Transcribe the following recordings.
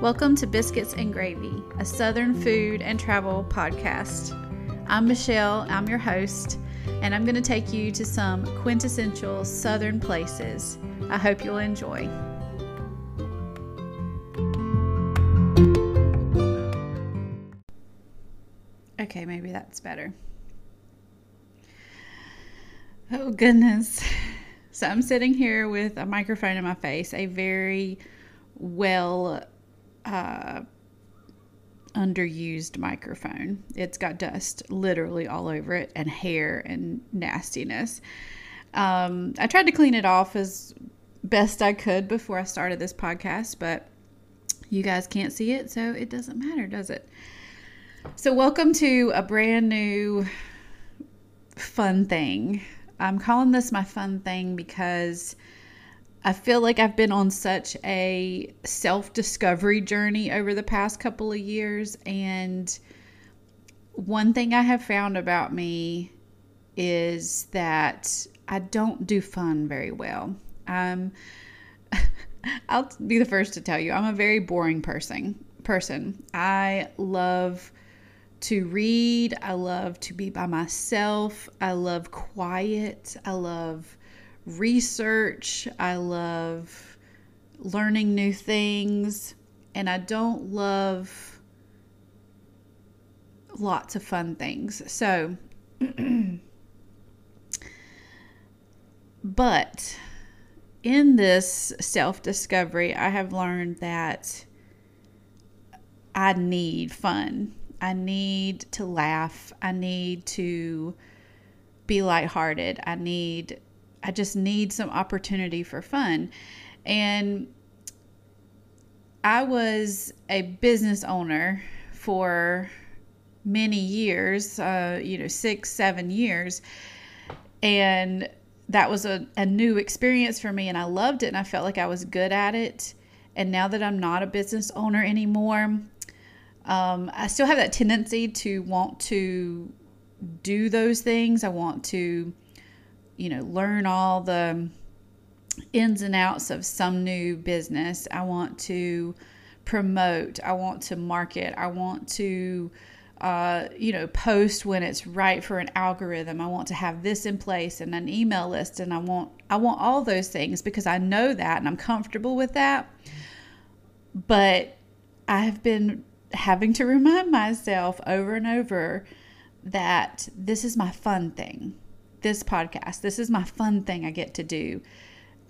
Welcome to Biscuits and Gravy, a Southern food and travel podcast. I'm Michelle, I'm your host, and I'm going to take you to some quintessential Southern places. I hope you'll enjoy. Okay, maybe that's better. Oh, goodness. So I'm sitting here with a microphone in my face, a very well uh, underused microphone. It's got dust literally all over it and hair and nastiness. Um, I tried to clean it off as best I could before I started this podcast, but you guys can't see it, so it doesn't matter, does it? So, welcome to a brand new fun thing. I'm calling this my fun thing because I feel like I've been on such a self discovery journey over the past couple of years. And one thing I have found about me is that I don't do fun very well. Um, I'll be the first to tell you, I'm a very boring person. Person. I love to read. I love to be by myself. I love quiet. I love research. I love learning new things. And I don't love lots of fun things. So, but in this self discovery, I have learned that I need fun. I need to laugh. I need to be lighthearted. I need I just need some opportunity for fun. And I was a business owner for many years, uh, you know, six, seven years. And that was a, a new experience for me, and I loved it, and I felt like I was good at it. And now that I'm not a business owner anymore, um, I still have that tendency to want to do those things. I want to you know, learn all the ins and outs of some new business. I want to promote. I want to market. I want to, uh, you know, post when it's right for an algorithm. I want to have this in place and an email list, and I want I want all those things because I know that and I'm comfortable with that. But I have been having to remind myself over and over that this is my fun thing this podcast. This is my fun thing I get to do.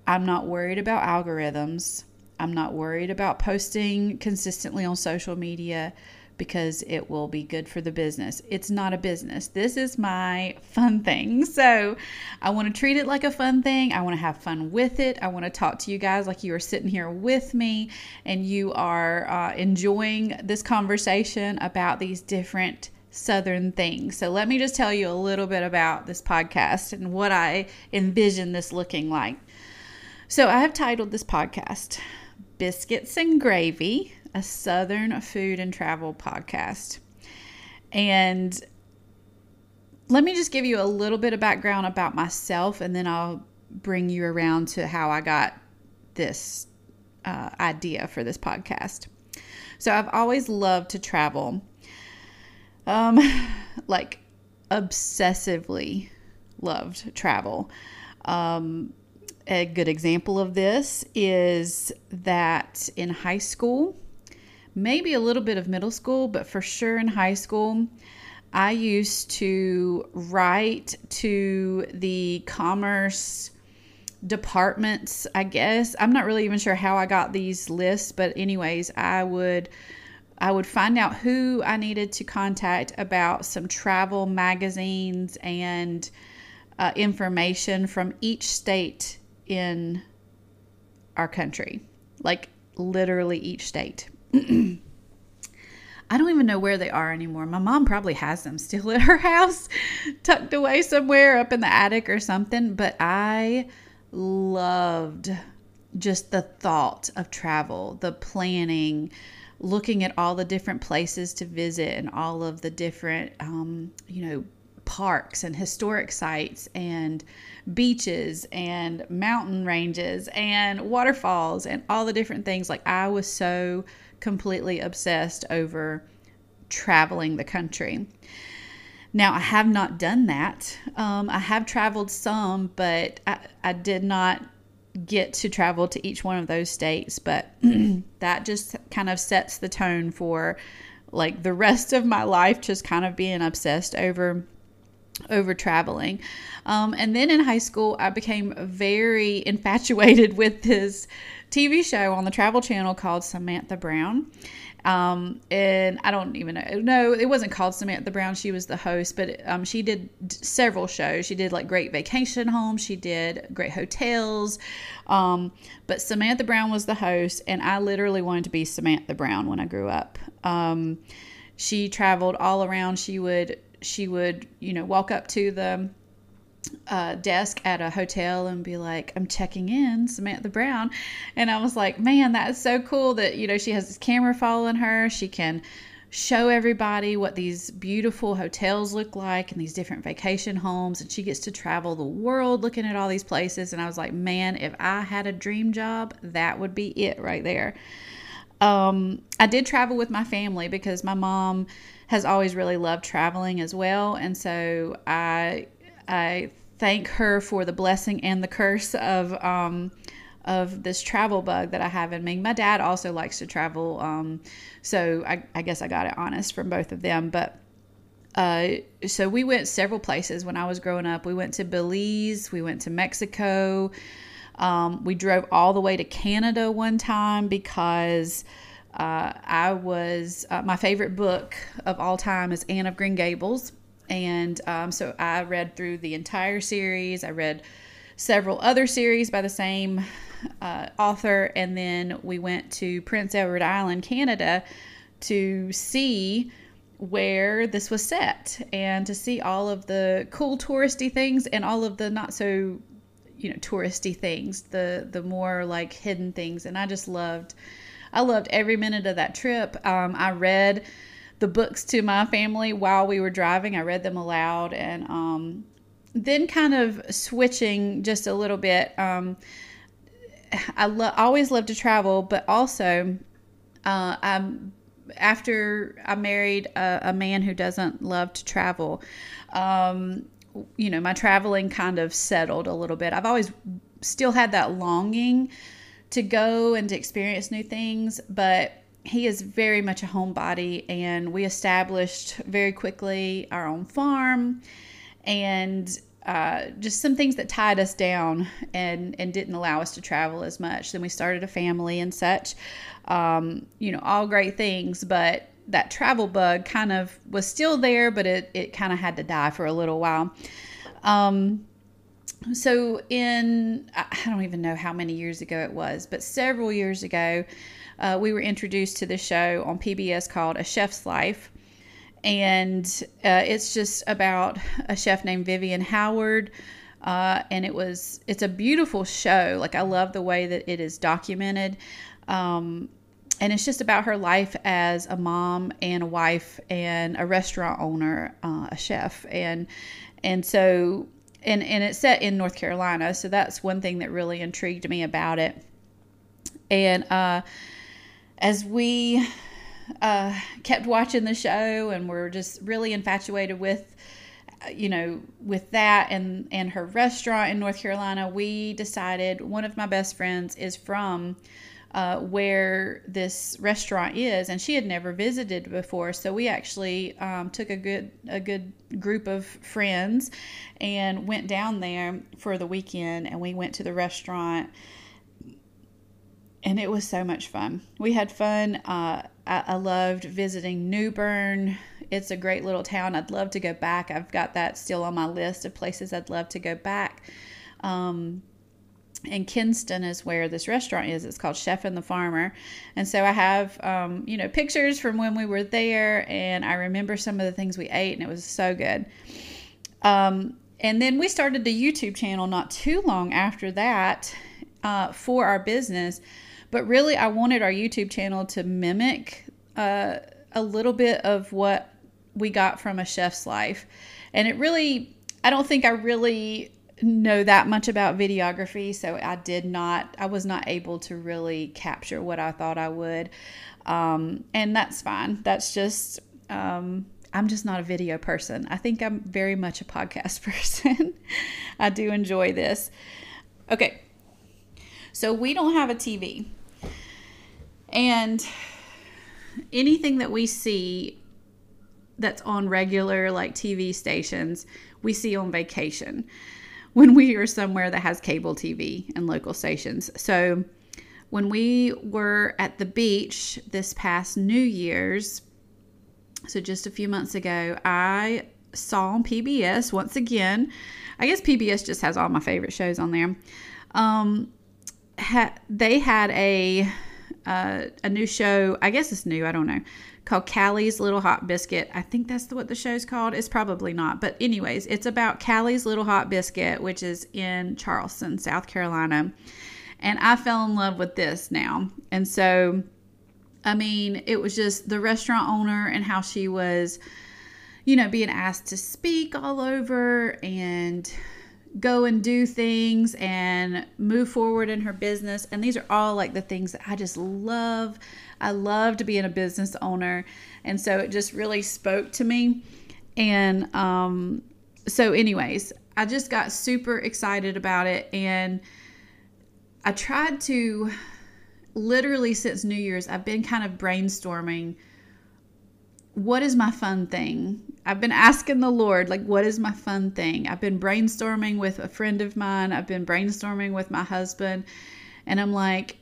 I'm not worried about algorithms. I'm not worried about posting consistently on social media because it will be good for the business. It's not a business. This is my fun thing. So I want to treat it like a fun thing. I want to have fun with it. I want to talk to you guys like you are sitting here with me and you are uh, enjoying this conversation about these different Southern things. So let me just tell you a little bit about this podcast and what I envision this looking like. So I have titled this podcast Biscuits and Gravy, a Southern food and travel podcast. And let me just give you a little bit of background about myself and then I'll bring you around to how I got this uh, idea for this podcast. So I've always loved to travel um, like obsessively loved travel. Um, a good example of this is that in high school, maybe a little bit of middle school, but for sure in high school, I used to write to the commerce departments, I guess. I'm not really even sure how I got these lists, but, anyways, I would I would find out who I needed to contact about some travel magazines and uh, information from each state in our country, like literally each state. I don't even know where they are anymore. My mom probably has them still at her house, tucked away somewhere up in the attic or something. But I loved just the thought of travel, the planning, looking at all the different places to visit and all of the different, um, you know, parks and historic sites and beaches and mountain ranges and waterfalls and all the different things. Like I was so completely obsessed over traveling the country. Now, I have not done that. Um, I have traveled some, but I, I did not get to travel to each one of those states. But that just kind of sets the tone for like the rest of my life, just kind of being obsessed over over traveling. Um, and then in high school, I became very infatuated with this TV show on the Travel Channel called Samantha Brown. Um, and I don't even know. No, it wasn't called Samantha Brown. She was the host, but um, she did several shows. She did like Great Vacation Homes. She did Great Hotels. Um, but Samantha Brown was the host, and I literally wanted to be Samantha Brown when I grew up. Um, she traveled all around. She would she would you know walk up to the uh, desk at a hotel and be like, I'm checking in, Samantha Brown. And I was like, man, that is so cool that, you know, she has this camera following her. She can show everybody what these beautiful hotels look like and these different vacation homes. And she gets to travel the world looking at all these places. And I was like, man, if I had a dream job, that would be it right there. Um, I did travel with my family because my mom has always really loved traveling as well. And so I I thank her for the blessing and the curse of um, of this travel bug that I have in me. My dad also likes to travel, um, so I, I, guess I got it honest from both of them. But uh, so we went several places when I was growing up. We went to Belize, we went to Mexico. Um, we drove all the way to Canada one time because uh, I was uh, my favorite book of all time is Anne of Green Gables and um, so I read through the entire series. I read several other series by the same uh, author. And then we went to Prince Edward Island, Canada to see where this was set and to see all of the cool touristy things and all of the not so you know touristy things the the more like hidden things and i just loved i loved every minute of that trip um, i read the books to my family while we were driving. I read them aloud and um, then kind of switching just a little bit. Um, I lo- always love to travel, but also uh, I'm after I married a, a, man who doesn't love to travel. Um, you know, my traveling kind of settled a little bit. I've always still had that longing to go and to experience new things, but he is very much a homebody, and we established very quickly our own farm and uh, just some things that tied us down and and didn't allow us to travel as much. Then we started a family and such, um, you know, all great things, but that travel bug kind of was still there, but it it kind of had to die for a little while. Um, so in I don't even know how many years ago it was, but several years ago uh, we were introduced to the show on PBS called A Chef's Life. And uh, it's just about a chef named Vivian Howard. Uh, and it was it's a beautiful show like i love the way that it is documented um, and it's just about her life as a mom and a wife and a restaurant owner uh, a chef and and so and and it's set in north carolina so that's one thing that really intrigued me about it. And uh as we uh, kept watching the show and we're just really infatuated with you know with that and and her restaurant in north carolina we decided one of my best friends is from uh, where this restaurant is, and she had never visited before. So we actually um, took a good a good group of friends and went down there for the weekend, and we went to the restaurant and it was so much fun. We had fun. Uh, I, I, loved visiting New Bern. It's a great little town. I'd love to go back. I've got that still on my list of places I'd love to go back. Um, and Kinston is where this restaurant is. It's called Chef and the Farmer. And so I have, um, you know, pictures from when we were there, and I remember some of the things we ate, and it was so good. Um, and then we started the YouTube channel not too long after that uh, for our business but really, I wanted our YouTube channel to mimic uh, a little bit of what we got from a chef's life. And it really, I don't think I really know that much about videography, so I did not, I was not able to really capture what I thought I would. Um, and that's fine. That's just, um, I'm just not a video person. I think I'm very much a podcast person. I do enjoy this. Okay. So we don't have a TV. And anything that we see that's on regular like TV stations, we see on vacation when we are somewhere that has cable TV and local stations. So when we were at the beach this past New Year's, so just a few months ago, I saw on PBS once again. I guess PBS just has all my favorite shows on there. Um, ha- they had a uh, a new show. I guess it's new. I don't know. Called Callie's Little Hot Biscuit. I think that's what the show's called. It's probably not. But, anyways, it's about Callie's Little Hot Biscuit, which is in Charleston, South Carolina. And I fell in love with this now. And so, I mean, it was just the restaurant owner and how she was, you know, being asked to speak all over and go and do things and move forward in her business. And these are all like the things that I just love. I love to be in a business owner. And so it just really spoke to me. And um, so, anyways, I just got super excited about it. And I tried to literally since New Year's, I've been kind of brainstorming what is my fun thing? I've been asking the Lord, like, what is my fun thing? I've been brainstorming with a friend of mine, I've been brainstorming with my husband, and I'm like,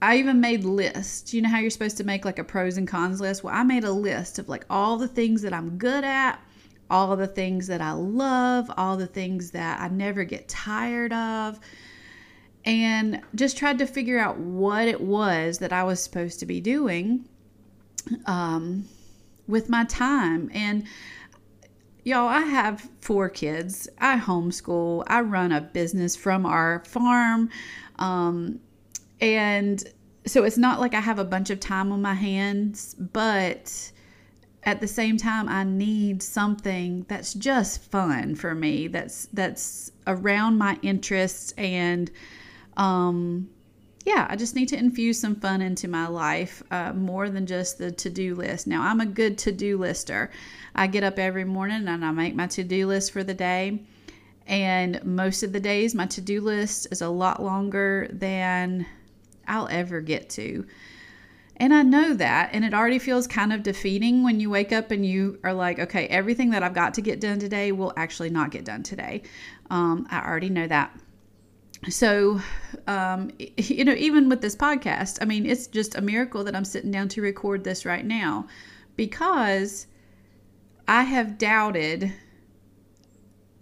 I even made lists. You know how you're supposed to make like a pros and cons list? Well, I made a list of like all the things that I'm good at, all the things that I love, all the things that I never get tired of, and just tried to figure out what it was that I was supposed to be doing. Um, with my time. And y'all, I have four kids. I homeschool. I run a business from our farm. Um, and so it's not like I have a bunch of time on my hands, but at the same time I need something that's just fun for me that's that's around my interests and um yeah, I just need to infuse some fun into my life uh, more than just the to do list. Now, I'm a good to do lister. I get up every morning and I make my to do list for the day. And most of the days, my to do list is a lot longer than I'll ever get to. And I know that. And it already feels kind of defeating when you wake up and you are like, okay, everything that I've got to get done today will actually not get done today. Um, I already know that so um, you know even with this podcast i mean it's just a miracle that i'm sitting down to record this right now because i have doubted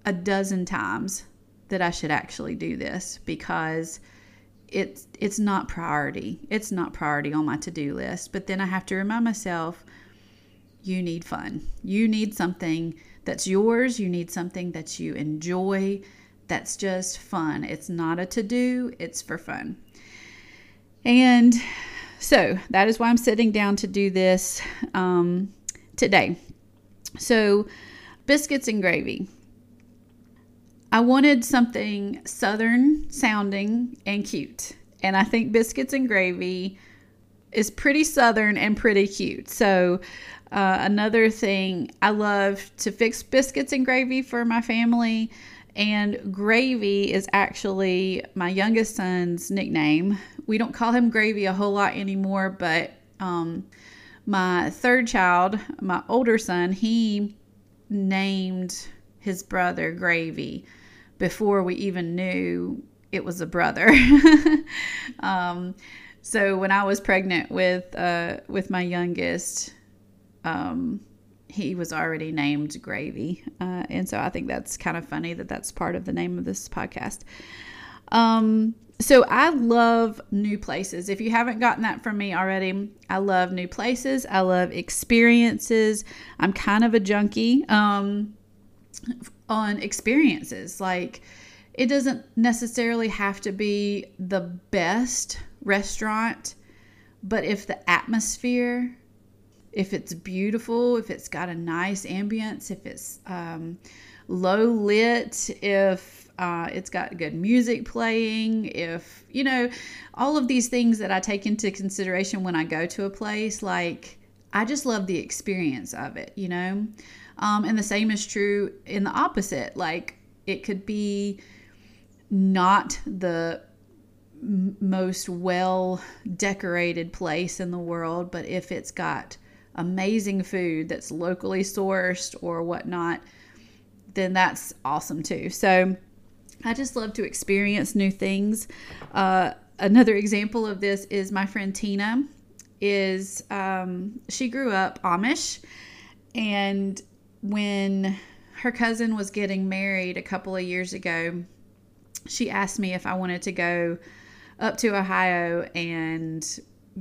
a dozen times that i should actually do this because it's it's not priority. It's not priority on my to-do list. But then i have to remind myself you need fun. You need something that's yours. You need something that you enjoy that's just fun. It's not a to do, it's for fun. And so that is why I'm sitting down to do this um, today. So, biscuits and gravy. I wanted something southern sounding and cute. And I think biscuits and gravy is pretty southern and pretty cute. So, uh, another thing, I love to fix biscuits and gravy for my family. And Gravy is actually my youngest son's nickname. We don't call him Gravy a whole lot anymore, but um, my third child, my older son, he named his brother Gravy before we even knew it was a brother. um, so when I was pregnant with uh, with my youngest, um, he was already named Gravy. Uh, and so I think that's kind of funny that that's part of the name of this podcast. Um, so I love new places. If you haven't gotten that from me already, I love new places. I love experiences. I'm kind of a junkie um, on experiences. Like, it doesn't necessarily have to be the best restaurant, but if the atmosphere if it's beautiful, if it's got a nice ambience, if it's um, low lit, if uh, it's got good music playing, if, you know, all of these things that I take into consideration when I go to a place, like, I just love the experience of it, you know? Um, and the same is true in the opposite. Like, it could be not the most well decorated place in the world, but if it's got amazing food that's locally sourced or whatnot, then that's awesome too. So I just love to experience new things. Uh, another example of this is my friend Tina. Is um, she grew up Amish, and when her cousin was getting married a couple of years ago, she asked me if I wanted to go up to Ohio and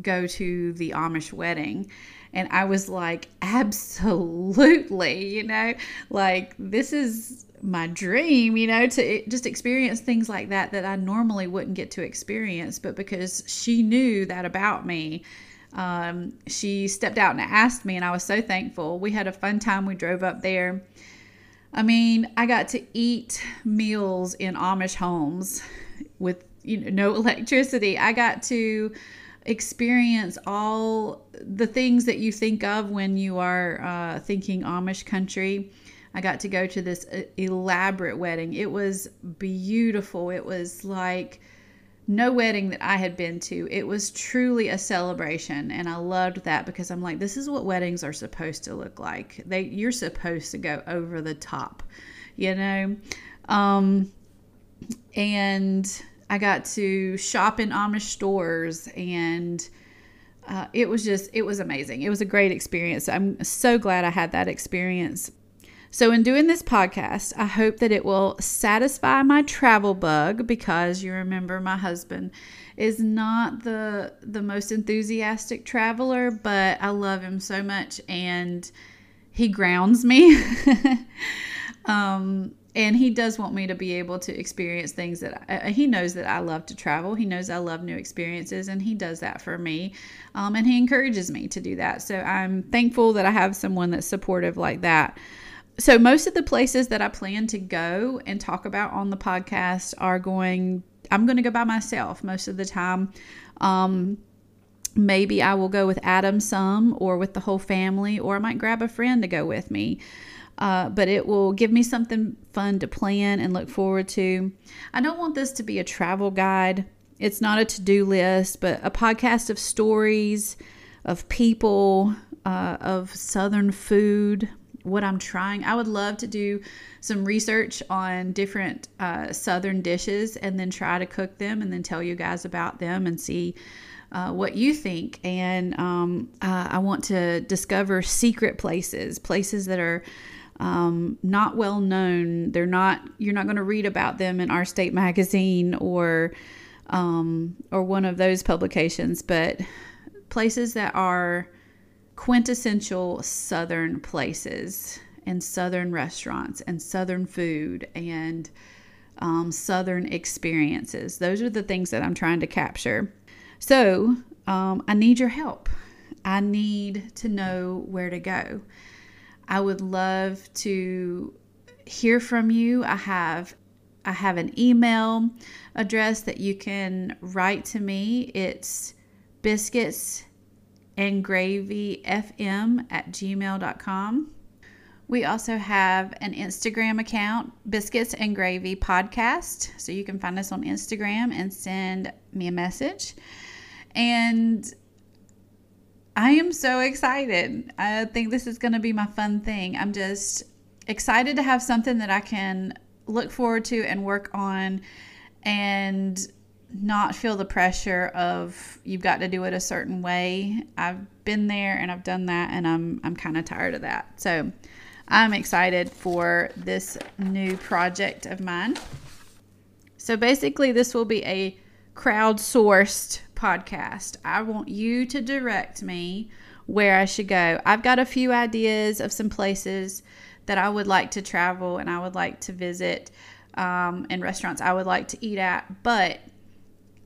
go to the Amish wedding. And I was like, absolutely, you know, like this is my dream, you know, to just experience things like that that I normally wouldn't get to experience. But because she knew that about me, um, she stepped out and asked me, and I was so thankful. We had a fun time. We drove up there. I mean, I got to eat meals in Amish homes with you know no electricity. I got to experience all the things that you think of when you are uh, thinking Amish country. I got to go to this uh, elaborate wedding. It was beautiful. It was like no wedding that I had been to. It was truly a celebration and I loved that because I'm like this is what weddings are supposed to look like. They you're supposed to go over the top, you know. Um and I got to shop in Amish stores and uh, it was just, it was amazing. It was a great experience. I'm so glad I had that experience. So, in doing this podcast, I hope that it will satisfy my travel bug because you remember my husband is not the the most enthusiastic traveler, but I love him so much and he grounds me. um, and he does want me to be able to experience things that I, he knows that I love to travel. He knows I love new experiences, and he does that for me. Um, and he encourages me to do that. So I'm thankful that I have someone that's supportive like that. So most of the places that I plan to go and talk about on the podcast are going. I'm going to go by myself most of the time. Um, maybe I will go with Adam some, or with the whole family, or I might grab a friend to go with me uh, but it will give me something fun to plan and look forward to. I don't want this to be a travel guide. It's not a to do list, but a podcast of stories, of people, uh, of Southern food, what I'm trying. I would love to do some research on different uh, Southern dishes and then try to cook them and then tell you guys about them and see. Uh, what you think, and um, uh, I want to discover secret places, places that are um, not well known. They're not. You're not going to read about them in our state magazine or um, or one of those publications, but places that are quintessential Southern places and Southern restaurants and Southern food and um, Southern experiences. Those are the things that I'm trying to capture. So um, I need your help. I need to know where to go. I would love to hear from you. I have I have an email address that you can write to me. It's biscuits and gravy fm at gmail.com. We also have an Instagram account, Biscuits and Gravy Podcast. So you can find us on Instagram and send me a message. And I am so excited. I think this is going to be my fun thing. I'm just excited to have something that I can look forward to and work on and not feel the pressure of you've got to do it a certain way. I've been there and I've done that and I'm I'm kind of tired of that. So, I'm excited for this new project of mine. So basically this will be a crowdsourced podcast. I want you to direct me where I should go. I've got a few ideas of some places that I would like to travel and I would like to visit um, and restaurants I would like to eat at, but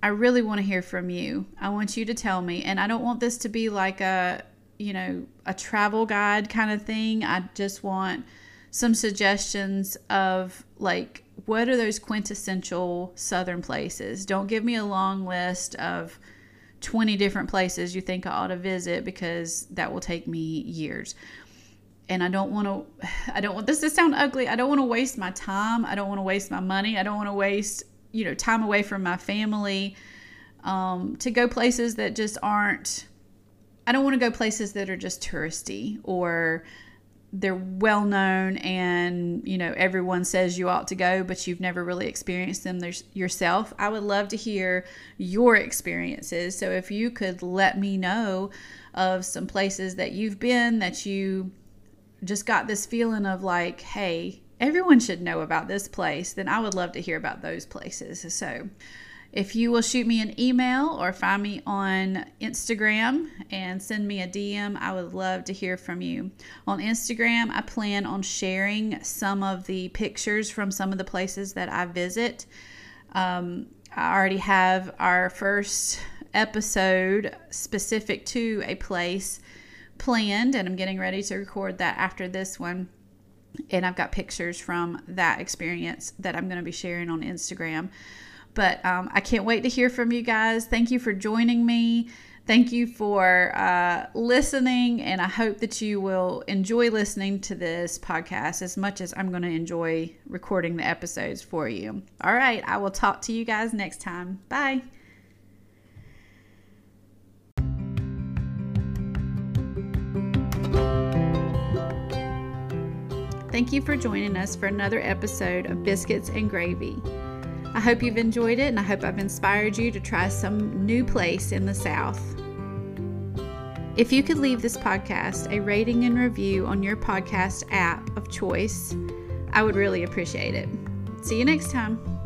I really want to hear from you. I want you to tell me, and I don't want this to be like a, you know, a travel guide kind of thing. I just want some suggestions of like what are those quintessential southern places. Don't give me a long list of 20 different places you think I ought to visit because that will take me years. And I don't want to I don't want this to sound ugly. I don't want to waste my time. I don't want to waste my money. I don't want to waste, you know, time away from my family um, to go places that just aren't I don't want to go places that are just touristy or they're well known and you know everyone says you ought to go but you've never really experienced them yourself i would love to hear your experiences. So if you could let me know of some places that you've been that you just got this feeling of like hey everyone should know about this place then i would love to hear about those places. So if you will shoot me an email or find me on Instagram and send me a DM, I would love to hear from you. On Instagram, I plan on sharing some of the pictures from some of the places that I visit. Um, I already have our first episode specific to a place planned, and I'm getting ready to record that after this one. And I've got pictures from that experience that I'm going to be sharing on Instagram. But um, I can't wait to hear from you guys. Thank you for joining me. Thank you for uh, listening, and I hope that you will enjoy listening to this podcast as much as I'm going to enjoy recording the episodes for you. All right, I will talk to you guys next time. Bye. Thank you for joining us for another episode of Biscuits and Gravy. I hope you've enjoyed it and I hope I've inspired you to try some new place in the South. If you could leave this podcast a rating and review on your podcast app of choice, I would really appreciate it. See you next time.